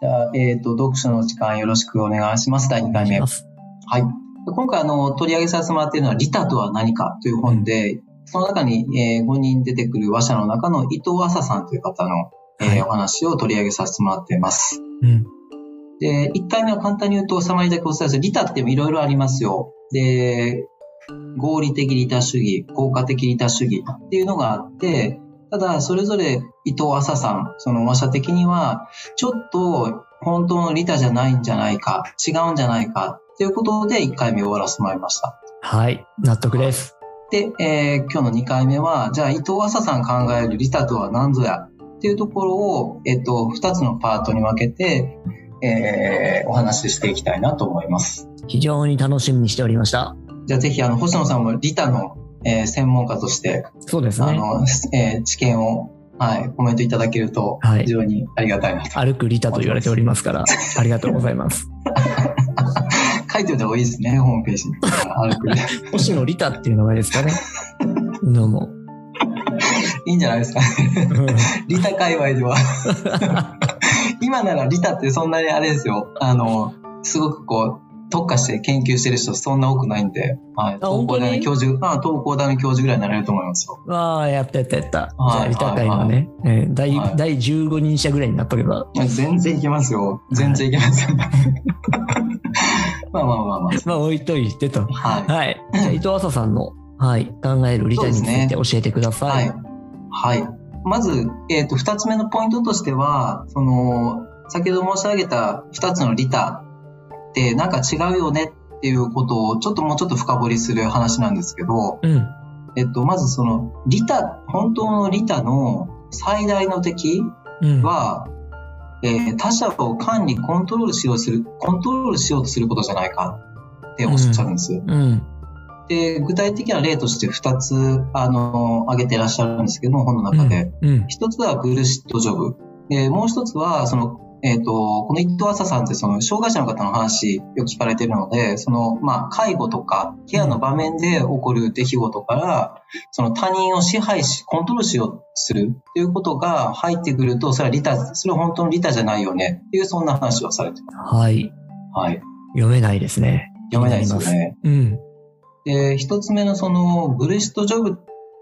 じゃあ、えっ、と、読書の時間よろしくお願いします。第2回目。はい。今回、あの、取り上げさせてもらっているのは、リタとは何かという本で、その中に、えー、5人出てくる話者の中の伊藤浅さんという方の、えー、はい、お話を取り上げさせてもらっています。うん。で、1回目は簡単に言うと、サマリだけお伝えする。リタっていろいろありますよ。で、合理的利他主義、効果的利他主義っていうのがあって、ただ、それぞれ伊藤浅さん、その話者的には、ちょっと本当の利他じゃないんじゃないか、違うんじゃないか、ということで1回目終わらせてもらいました。はい、納得です。で、えー、今日の2回目は、じゃあ伊藤浅さん考える利他とは何ぞやっていうところを、えっと、2つのパートに分けて、えー、お話ししていきたいなと思います。非常に楽しみにしておりました。じゃあぜひ、あの、星野さんも利他のえー、専門家として、そうですね。あの、えー、知見を、はい、コメントいただけると、非常にありがたいなと、はい、歩くリタと言われておりますから、ありがとうございます。書いておいた方がいいですね、ホームページに。歩くリタ。星野リタっていう名前ですかね。どうも。いいんじゃないですか、リタ界隈では。今ならリタってそんなにあれですよ。あの、すごくこう、特化して研究してる人そんな多くないんで、はい。東工大の教授、あ東工大の教授ぐらいになれると思いますよ。ああ、やったやったやった。はい、じゃあ、リタ会のね、はい、えー、第、はい、第15人者ぐらいになっとけば。全然いけますよ。全然いけますよ。まあまあまあまあ。まあ置いといてと。はい。はい。じゃあ、伊藤浅さんの、はい、考えるリタについて教えてください。はい。はい。まず、えっ、ー、と、二つ目のポイントとしては、その、先ほど申し上げた二つのリタってなんか違うよねっていうことをちょっともうちょっと深掘りする話なんですけど、うん、えっと、まずその利他、本当の利他の最大の敵は、うん、えー、他者を管理、コントロールしようする、コントロールしようとすることじゃないかっておっしゃるんです。うん、で、具体的な例として2つ、あの、挙げてらっしゃるんですけども、本の中で。うん、1つはブルシットジョブ。で、もう1つは、その、えっ、ー、と、この伊藤浅さんってその障害者の方の話よく聞かれてるので、その、まあ、介護とかケアの場面で起こる出来事から、その他人を支配し、コントロールしようとするっていうことが入ってくると、それは利他、それは本当の利他じゃないよねっていう、そんな話をされてます。はい。はい。読めないですね。読めないですよね。うん。で、一つ目のその、ブルシットジョブ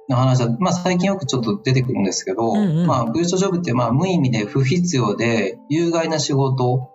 の話は、まあ、最近よくちょっと出てくるんですけど、うんうん、まあ、ブーストジョブってまあ無意味で不必要で有害な仕事、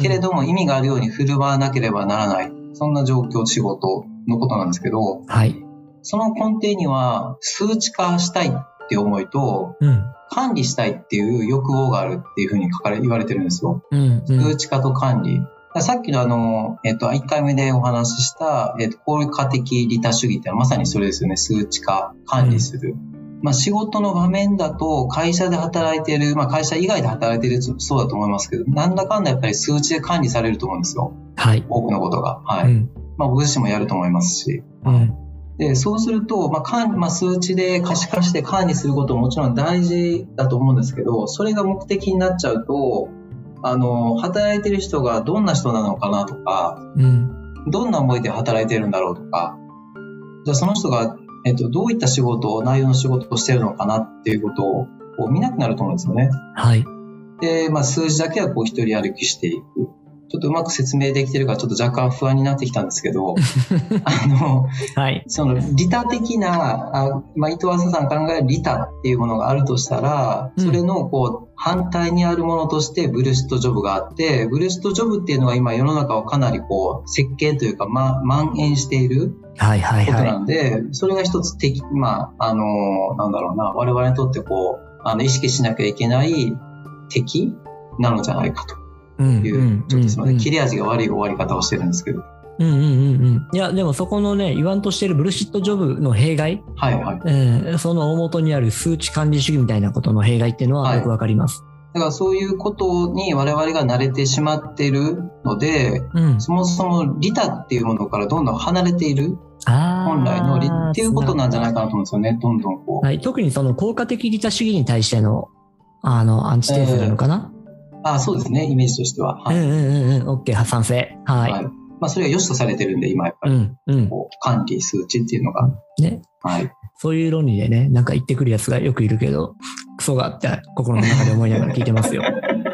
けれども意味があるように振る舞わなければならない、そんな状況、仕事のことなんですけど、はい、その根底には数値化したいっていう思いと、うん、管理したいっていう欲望があるっていうふうに書かれ、言われてるんですよ。うんうん、数値化と管理。さっきのあの、えっと、1回目でお話しした、えっと、効果的利他主義ってまさにそれですよね。数値化、管理する。うん、まあ、仕事の場面だと、会社で働いている、まあ、会社以外で働いているそうだと思いますけど、なんだかんだやっぱり数値で管理されると思うんですよ。はい。多くのことが。はい。うん、まあ、僕自身もやると思いますし。うん。で、そうすると、まあ、管まあ、数値で可視化して管理することももちろん大事だと思うんですけど、それが目的になっちゃうと、あの、働いてる人がどんな人なのかなとか、うん、どんな思いで働いてるんだろうとか、じゃあその人が、えっと、どういった仕事、内容の仕事をしてるのかなっていうことをこう見なくなると思うんですよね。はい。で、まあ数字だけはこう一人歩きしていく。ちょっとうまく説明できてるからちょっと若干不安になってきたんですけど、あの、はい。その利他的な、あまあ、伊藤浅さん考える利他っていうものがあるとしたら、それのこう、反対にあるものとしてブルシットジョブがあって、ブルシットジョブっていうのは今世の中をかなりこう、設計というか、ま、蔓延しているはいはいことなんで、それが一つ敵、まあ、あの、なんだろうな、我々にとってこう、あの、意識しなきゃいけない敵なのじゃないかと。いう、ちょっとすみません、切れ味が悪い終わり方をしてるんですけど。うんうんうんうん。いや、でもそこのね、言わんとしてるブルシットジョブの弊害。はいはい。えー、その大元にある数値管理主義みたいなことの弊害っていうのはよくわかります。はいだからそういうことに我々が慣れてしまっているので、うん、そもそも利他っていうものからどんどん離れている。本来の利っていうことなんじゃないかなと思うんですよね。どんどんこう。はい。特にその効果的利他主義に対しての、あの、アンチテーゼなのかな、あそうですね、イメージとしては。はい、うんうんうん、OK、賛成。はい。はい、まあ、それが良しとされてるんで、今やっぱり、うんうん、こう管理、数値っていうのが。ね。はい。そういう論理でね、なんか言ってくるやつがよくいるけど、クソがあって心の中で思いながら聞いてますよ。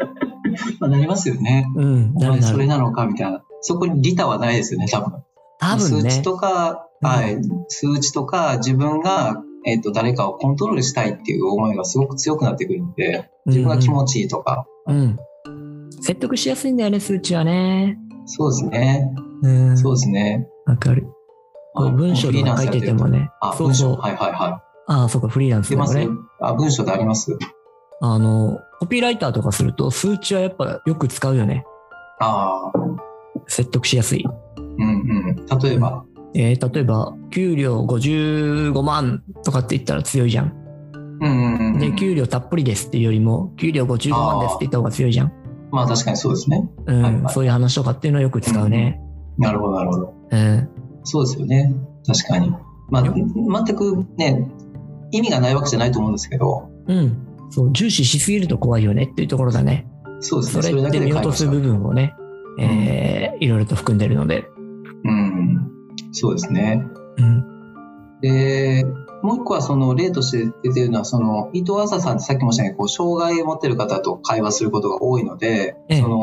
まあなりますよね。うん。なそれなのかみたいな。そこに利他はないですよね、多分。多分ね。数値とか、はい、数値とか自分が、えっ、ー、と、誰かをコントロールしたいっていう思いがすごく強くなってくるので、自分が気持ちいいとか。うん、うん。説得しやすいんだよね、数値はね。そうですね。うん。そうですね。わかる。こう文章とか書いててもね。あ、文章。はいはいはい。ああ、そうか、フリーランスでもね。あ、文章でありますあの、コピーライターとかすると、数値はやっぱよく使うよね。ああ。説得しやすい。うんうん。例えば、えー、例えば、給料55万とかって言ったら強いじゃん。うんうんうん、で、給料たっぷりですっていうよりも、給料55万ですって言った方が強いじゃん。まあ確かにそうですね。うん、はいはい、そういう話とかっていうのをよく使うね。うん、なるほど、なるほど。うん。そうですよね。確かに。まあ、全くね、意味がないわけじゃないと思うんですけど。うん。そう、重視しすぎると怖いよねっていうところだね。そうですね。それって見落とす部分をね、えー、いろいろと含んでるので。うん。そうですね。うん。で、もう一個はその例として出てるのは、その伊藤麻さんってさっきもしたように、こう、障害を持ってる方と会話することが多いので、ええ、その、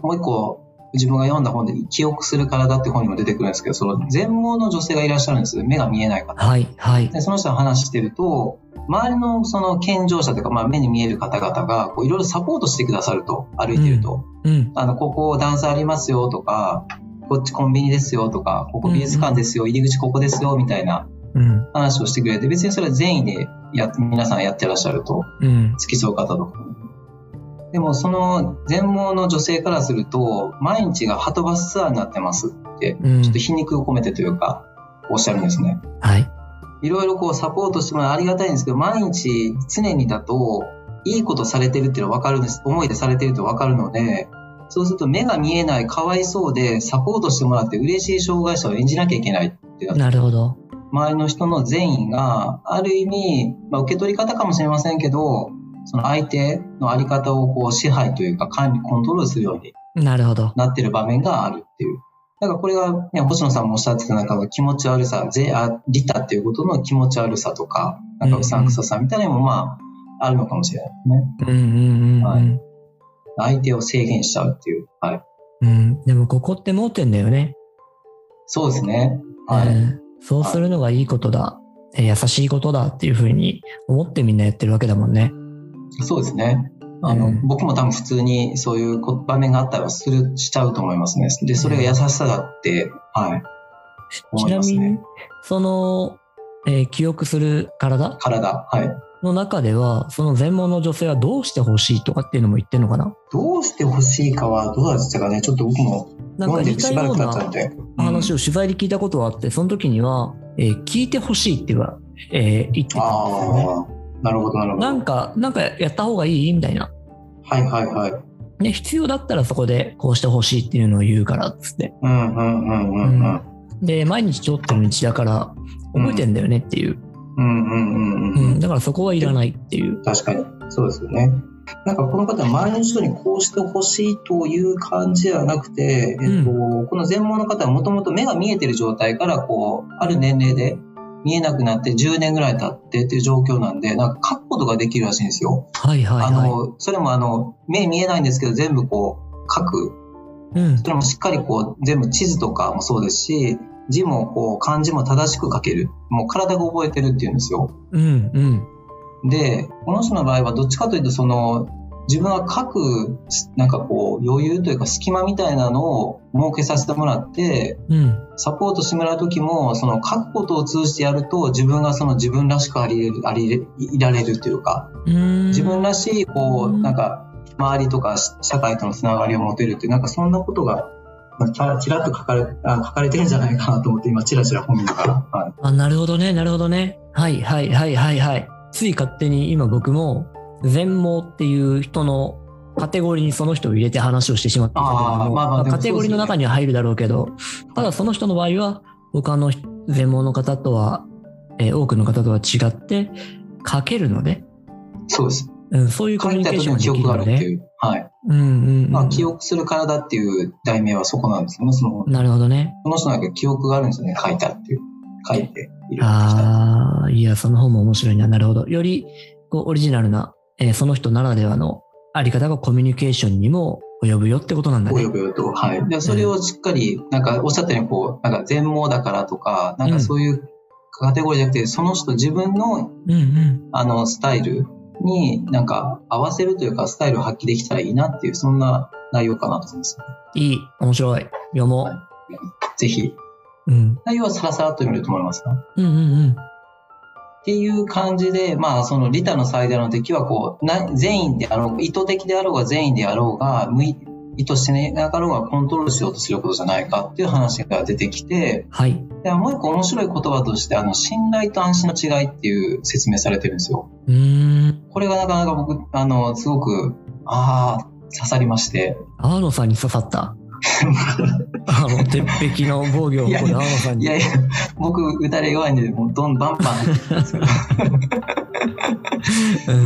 もう一個、自分が読んだ本で記憶する体って本にも出てくるんですけど、その全盲の女性がいらっしゃるんです目が見えない方。はい、はい。で、その人の話してると、周りのその健常者というか、まあ、目に見える方々がこういろいろサポートしてくださると歩いてると、うん、うん、あのここ段差ありますよとかこっちコンビニですよとかここ美術館ですよ、うん、入り口ここですよみたいな話をしてくれて別にそれは善意でや皆さんやってらっしゃると、うん、付き添う方とかでもその全盲の女性からすると毎日がハトバスツアーになってますって、ちょっと皮肉を込めてというかおっしゃるんですね。はいいろいろこうサポートしてもらありがたいんですけど、毎日常にだと、いいことされてるっていうのは分かるんです。思いでされてると分かるので、そうすると目が見えない、かわいそうで、サポートしてもらって嬉しい障害者を演じなきゃいけないっていう。なるほど。周りの人の善意が、ある意味、まあ、受け取り方かもしれませんけど、その相手のあり方をこう支配というか管理、コントロールするようになるほど。なってる場面があるっていう。だからこれが、ね、星野さんもおっしゃってた中の気持ち悪さ、ぜあ利他っていうことの気持ち悪さとか、なんかうさんくささみたいなのもまあ、あるのかもしれないですね。うんうんうん、はい。相手を制限しちゃうっていう。はい。うん。でもここって盲点だよね。そうですね。はい。えー、そうするのがいいことだ、はい、優しいことだっていうふうに思ってみんなやってるわけだもんね。そうですね。あの、うん、僕も多分普通にそういう場面があったらする、しちゃうと思いますね。で、それが優しさだって、はい。ちなみに、その、えー、記憶する体？体、はい。の中では、その全盲の女性はどうしてほしいとかっていうのも言ってるのかな？どうしてほしいかはどうだったかね、ちょっと僕も読んでしばらく経っちゃって。話を取材で聞いたことがあって、その時には、えー、聞いてほしいっては、えー、言ってたんですよね。なるほど、なるほど。なんか、なんかやった方がいいみたいな。はいはいはい。ね、必要だったらそこでこうしてほしいっていうのを言うからっつって。うんうんうんうん、うん、で、毎日通ってる道だから覚えてんだよねっていう。うんうんうんうん。だからそこはいらないっていう。確かに。そうですよね。なんかこの方は周りの人にこうしてほしいという感じではなくて、えっと、うん、この全盲の方はもともと目が見えてる状態からこう、ある年齢で見えなくなって10年ぐらい経ってっていう状況なんで、なんか書くことができるらしいんですよ。はいはい、はい、あの、それもあの、目見えないんですけど、全部こう、書く。うん。それもしっかりこう、全部地図とかもそうですし、字もこう、漢字も正しく書ける。もう体が覚えてるっていうんですよ。うんうん。で、この人の場合はどっちかというと、その、自分は書く、なんかこう、余裕というか隙間みたいなのを設けさせてもらって、うん、サポートしてもらう時も、その書くことを通じてやると、自分がその自分らしくありありいられるというか、う自分らしい、こう、なんか、周りとか社会とのつながりを持てるってなんかそんなことが、まあ、ちらっと書かれあ書かれてるんじゃないかなと思って、今、ちらちら本見ながら。はい、あ、なるほどね、なるほどね。はいはいはいはいはい。つい勝手に今僕も、全盲っていう人のカテゴリーにその人を入れて話をしてしまったけれども、まあまあカテゴリーの中には入るだろうけど、ただその人の場合は、他の全盲の方とは、えー、多くの方とは違って、書けるので、そうです。うん、そういうコミュニケーションができるので、はい。うんうん、うん、まあ、記憶する体っていう題名はそこなんですよね、その。なるほどね。この人なんか記憶があるんですよね、書いたっていう。書いている。ああ、いや、その方も面白いな。なるほど。より、こう、オリジナルな、えー、その人ならではのあり方がコミュニケーションにも及ぶよってことなんだね。及ぶよと。はい。で、それをしっかり、なんかおっしゃったように、こう、なんか全盲だからとか、なんかそういうカテゴリーじゃなくて、その人自分の、うんうん、あの、スタイルになんか合わせるというか、スタイルを発揮できたらいいなっていう、そんな内容かなと思います。いい。面白い。読もう。はい、ぜひ。うん。内容はさらさらっと見ると思いますうんうんうん。っていう感じで、まあ、その利他の最大の敵は、こう、な善意であろう、意図的であろうが善意であろうが、無意意図してなかろうがコントロールしようとすることじゃないかっていう話が出てきて、はい。でもう一個面白い言葉として、あの、信頼と安心の違いっていう説明されてるんですよ。うん。これがなかなか僕、あの、すごく、ああ、刺さりまして。アーノさんに刺さった？あの、鉄壁の防御をこれ、青野さんに。いやいや、僕、打たれ弱いんで、もう、どん、バンバン。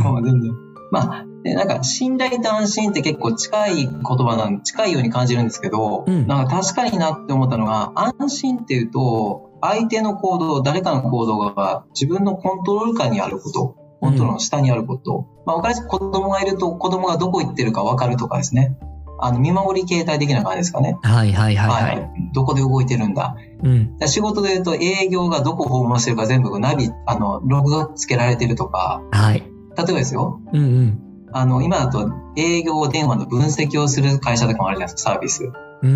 もう全然。まあ、で、なんか、信頼と安心って結構近い言葉なん、近いように感じるんですけど、うん、なんか確かになって思ったのが、安心っていうと、相手の行動、誰かの行動が自分のコントロール下にあること、コントロールの下にあること、うん、まあ、わかりやすく子供がいると子供がどこ行ってるかわかるとかですね。あの、見守り形態的な感じですかね。はいはいはい、はい、はい。どこで動いてるんだ。うん。仕事で言うと営業がどこ訪問してるか全部ナビ、あの、ログつけられてるとか。はい。例えばですよ。うんうん。あの、今だと営業電話の分析をする会社とかもあるじゃないですか、サービス。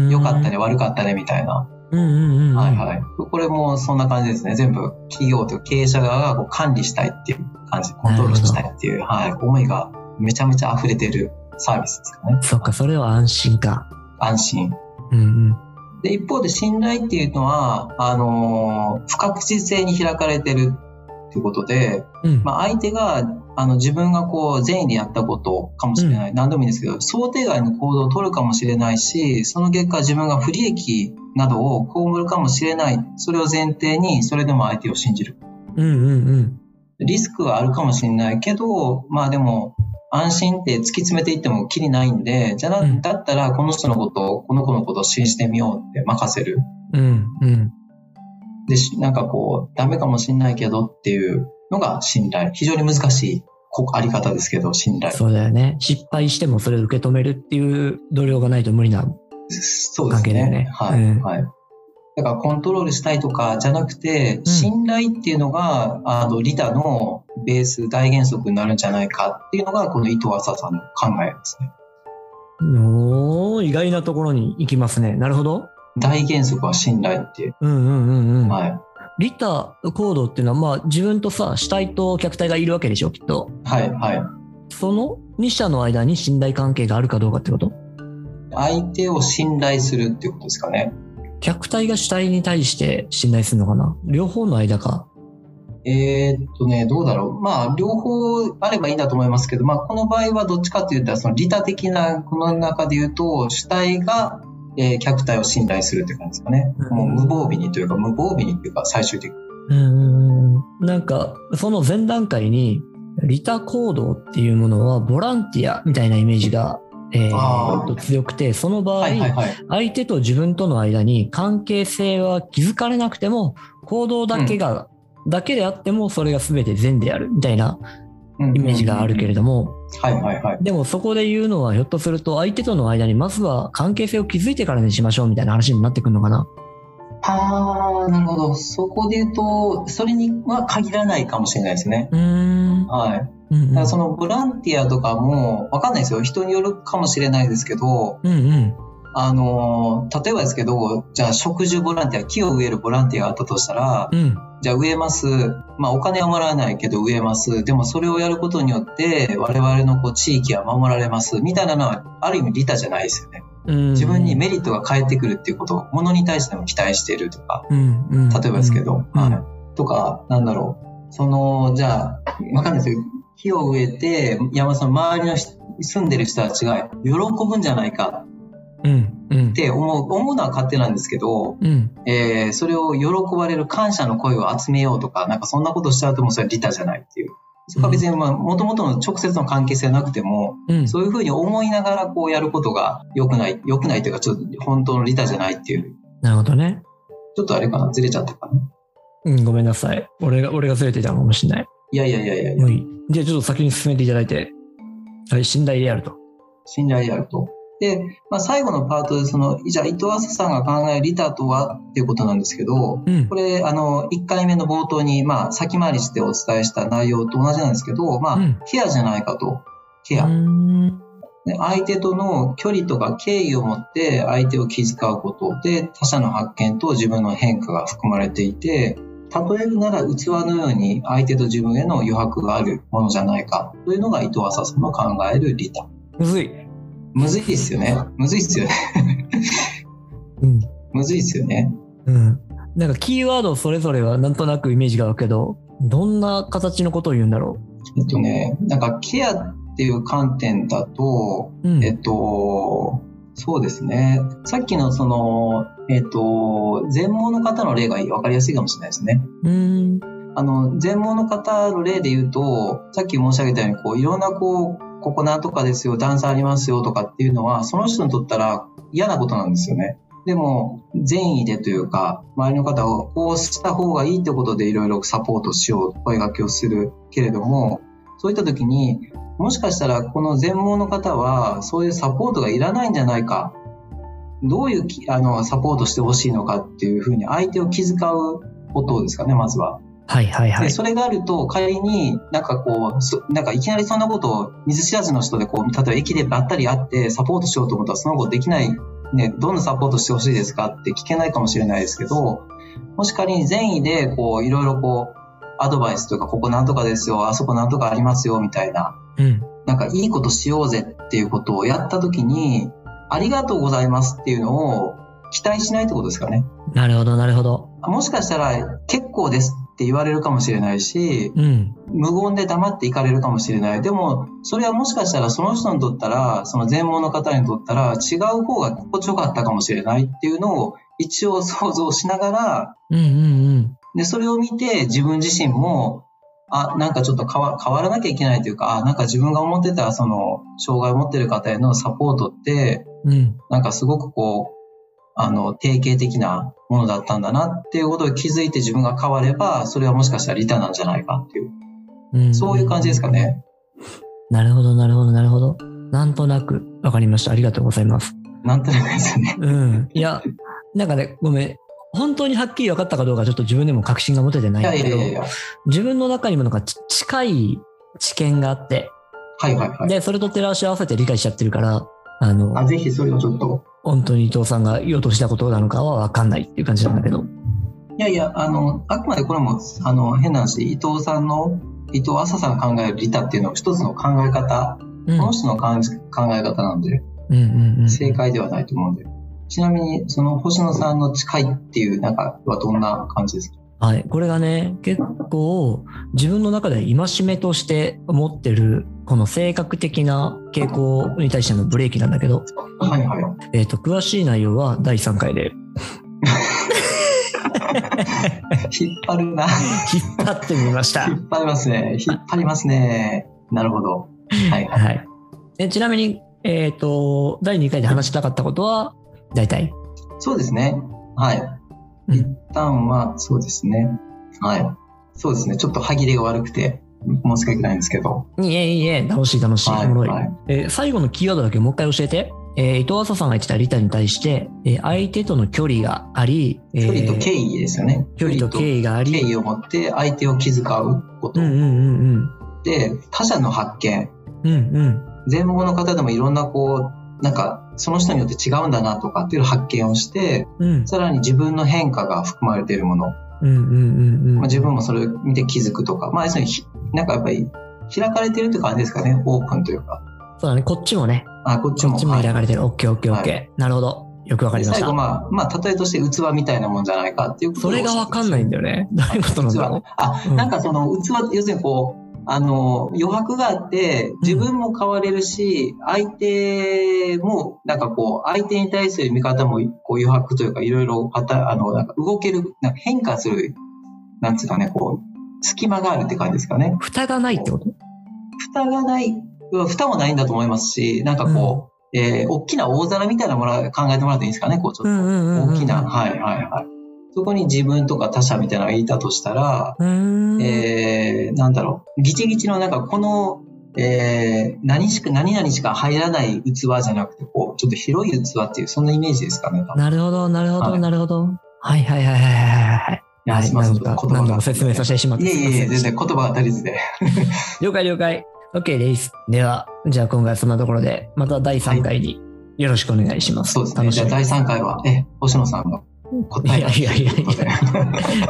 良かったね、悪かったね、みたいな。うんうんうん、はいはい。これもそんな感じですね。全部企業と経営者側がこう管理したいっていう感じ、コントロールしたいっていう、はい、思いがめちゃめちゃ溢れてるサービスですかね。そっか、それは安心か。安心。うんうん。で、一方で信頼っていうのは、あのー、不確実性に開かれてるっていうことで、うん、まあ、相手が、あの、自分がこう、善意でやったことかもしれない。うん、何でもいいんですけど、想定外の行動を取るかもしれないし、その結果自分が不利益などを被るかもしれない。それを前提に、それでも相手を信じる。うんうんうん。リスクはあるかもしれないけど、まあでも、安心って突き詰めていってもきりないんで、じゃあ、だったらこの人のことを、この子のことを信じてみようって任せる。うんうん。で、なんかこう、ダメかもしれないけどっていうのが信頼。非常に難しいあり方ですけど、信頼。そうだよね。失敗してもそれを受け止めるっていう度量がないと無理な関係だよね。はい、うん、はい。だからコントロールしたいとかじゃなくて、信頼っていうのが、あの、リタのベース、大原則になるんじゃないかっていうのが、この伊藤浅さんの考えですね。お意外なところに行きますね。なるほど。大原則は信頼っていう。うんうんうんうん。はい。リタコードっていうのは、まあ自分とさ、主体と客体がいるわけでしょ、きっと。はいはい。その2者の間に信頼関係があるかどうかってこと？相手を信頼するっていうことですかね。客体が主体に対して信頼するのかな？両方の間か。えー、っとね、どうだろう。まあ、両方あればいいんだと思いますけど、まあ、この場合はどっちかというと、その利他的な、この中で言うと、主体が、えー、客体を信頼するって感じですかね。もう無防備にというか、無防備にというか、最終的に。うん。なんか、その前段階に、利他行動っていうものは、ボランティアみたいなイメージがえー、と強くて、その場合、はいはいはい、相手と自分との間に関係性は築かれなくても、行動だけが、うん、だけであっても、それが全て善であるみたいなイメージがあるけれども。でもそこで言うのは、ひょっとすると相手との間にまずは関係性を築いてからにしましょうみたいな話になってくるのかな？ああ、なるほど。そこで言うと、それには限らないかもしれないですね。うん。はい。うんうん、だからそのボランティアとかも、わかんないですよ。人によるかもしれないですけど、うんうん、あの、例えばですけど、じゃあ植樹ボランティア、木を植えるボランティアがあったとしたら、うん、じゃあ植えます。まあお金はもらわないけど植えます。でもそれをやることによって我々のこう地域は守られます。みたいなのはある意味利他じゃないですよね。自分にメリットが返ってくるっていうことを、ものに対しても期待しているとか、うんうん、例えばですけど、はい。とか、なんだろう。その、じゃあ、わかんないですよ。木を植えて、山さん、周りの住んでる人たちが喜ぶんじゃないかって思う、思うのは勝手なんですけど、うん、えー、それを喜ばれる感謝の声を集めようとか、なんかそんなことしちゃうともうそれは利他じゃないっていう。そこは別に、まあ、もともとの直接の関係性なくても、うん、そういうふうに思いながらこうやることが良くない、良くないというか、ちょっと本当の利他じゃないっていう。なるほどね。ちょっとあれかな、ずれちゃったかな？うん、ごめんなさい。俺が、俺がずれてたかもしれない。いやいやいやいやいや。じゃあちょっと先に進めていただいて、はい、信頼であると。信頼であると。で、まあ、最後のパートで、その、じゃあ、伊藤浅さんが考える利他とはっていうことなんですけど、うん、これ、あの、1回目の冒頭に、まあ、先回りしてお伝えした内容と同じなんですけど、まあ、うん、ケアじゃないかと。ケア。相手との距離とか敬意を持って相手を気遣うことで他者の発見と自分の変化が含まれていて、例えるなら器のように相手と自分への余白があるものじゃないかというのが伊藤浅さんの考える利他。むずい。むずいですよね。むずいっすよね。うん。むずいっすよね。うん。なんかキーワードそれぞれはなんとなくイメージがあるけど、どんな形のことを言うんだろう？えっとね、なんかケアっていう観点だと、うん、えっと、そうですね。さっきのその、えっと、全盲の方の例が分かりやすいかもしれないですね。うんあの、全盲の方の例で言うと、さっき申し上げたように、こう、いろんなこう、ここなんとかですよ、段差ありますよとかっていうのは、その人にとったら嫌なことなんですよね。でも、善意でというか、周りの方をこうした方がいいってことでいろいろサポートしよう、声掛けをするけれども、そういった時に、もしかしたらこの全盲の方は、そういうサポートがいらないんじゃないか。どういうあのサポートしてほしいのかっていうふうに相手を気遣うことですかね、まずは。はいはいはい。で、それがあると、仮になんかこう、なんかいきなりそんなことを見ず知らずの人でこう、例えば駅でばったり会ってサポートしようと思ったらその子できない、ね、どんなサポートしてほしいですかって聞けないかもしれないですけど、もし仮に善意でこう、いろいろこう、アドバイスというか、ここなんとかですよ、あそこなんとかありますよ、みたいな、うん、なんかいいことしようぜっていうことをやったときに、ありがとうございますっていうのを期待しないってことですかね。なるほど、なるほど。もしかしたら、結構ですって言われるかもしれないし、うん、無言で黙っていかれるかもしれない。でも、それはもしかしたらその人にとったら、その全盲の方にとったら違う方が心地よかったかもしれないっていうのを一応想像しながら、うんうんうん、で、それを見て自分自身も、あ、なんかちょっと変わ変わらなきゃいけないというか、あ、なんか自分が思ってたその障害を持ってる方へのサポートって、うん、なんかすごくこう、あの、定型的なものだったんだなっていうことを気づいて自分が変われば、それはもしかしたら利他なんじゃないかっていう。うん、そういう感じですかね。なるほど、なるほど、なるほど。なんとなくわかりました。ありがとうございます。なんとなくですね。うん。いや、なんかね、ごめん。本当にはっきり分かったかどうかちょっと自分でも確信が持ててないんだけど、自分の中にもなんか近い知見があって、はいはいはい。で、それと照らし合わせて理解しちゃってるから、あの、あぜひそれをちょっと。本当に伊藤さんが言おうとしたことなのかは分かんないっていう感じなんだけど。いやいや、あの、あくまでこれも、あの、変な話、伊藤さんの、伊藤浅さんが考える利他っていうのは一つの考え方、うん、この人の考え方なんで、うんうんうん、正解ではないと思うんで。ちなみに、その星野さんの近いっていう、なんか、はどんな感じですか？はい。これがね、結構自分の中で戒めとして持ってる、この性格的な傾向に対してのブレーキなんだけど、はいはい。えっ、ー、と、詳しい内容は第3回で。引っ張るな。引っ張ってみました。引っ張りますね。引っ張りますね。なるほど。はい、はい。でちなみに、えっ、ー、と、第2回で話したかったことは、大体そうですね。はい。一旦は、そうですね。はい。そうですね。ちょっと歯切れが悪くて、申し訳ないんですけど。いえいえ、楽しい楽しい。はい、はい、えー、最後のキーワードだけもう一回教えて。えー、伊藤浅さんが言ってたリタに対して、えー、相手との距離があり、えー、距離と敬意ですよね。距離と敬意があり。敬意を持って相手を気遣うこと。うんうんうんうん、で、他者の発見。うんうん。全盲の方でもいろんなこう、なんかその人によって違うんだなとかっていう発見をして、うん、さらに自分の変化が含まれているもの、まあ、自分もそれを見て気づくとか、まあ、要するになんかやっぱり開かれてるって感じですかね。オープンというか。そうだね。こっちもね。あこっちも。こっちも開かれてる、はい、オッケーオッケーオッケー。なるほど。よくわかりました。最後、まあ、まあ、例えとして器みたいなもんじゃないかっていうそれがわかんないんだよね。どういうことなんだろう。あ、うん、なんかその器、要するにこう、あの、余白があって、自分も変われるし、相手も、なんかこう、相手に対する見方も、こう余白というか、いろいろ、あの、なんか動ける、なんか変化する、なんつうかね、こう、隙間があるって感じですかね。蓋がないってこと？蓋がない、蓋もないんだと思いますし、なんかこう、うん、えー、大きな大皿みたいなもの考えてもらっていいですかね、こう、ちょっと。大きな、はいはいはい。そこに自分とか他者みたいなのがいたとしたら、えー、なんだろう、ギチギチのなんかこのえー、何しか、何々しか入らない器じゃなくて、こう、ちょっと広い器っていう、そんなイメージですかね。なるほど、なるほど、なるほど。はいはいはいはいはいはい。いや、すみません。言葉が説明させてしまって。いえいえ、全然言葉が足りずで。了解了解。OK です。では、じゃあ今回はそんなところで、また第3回によろしくお願いします。そうですね。じゃあ第3回は、え、星野さんの答えいやいやいやい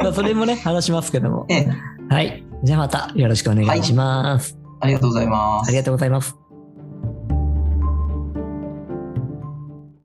や。それもね、話しますけども。ええ、はい。じゃあまたよろしくお願いします。はい、ありがとうございます。ありがとうございます。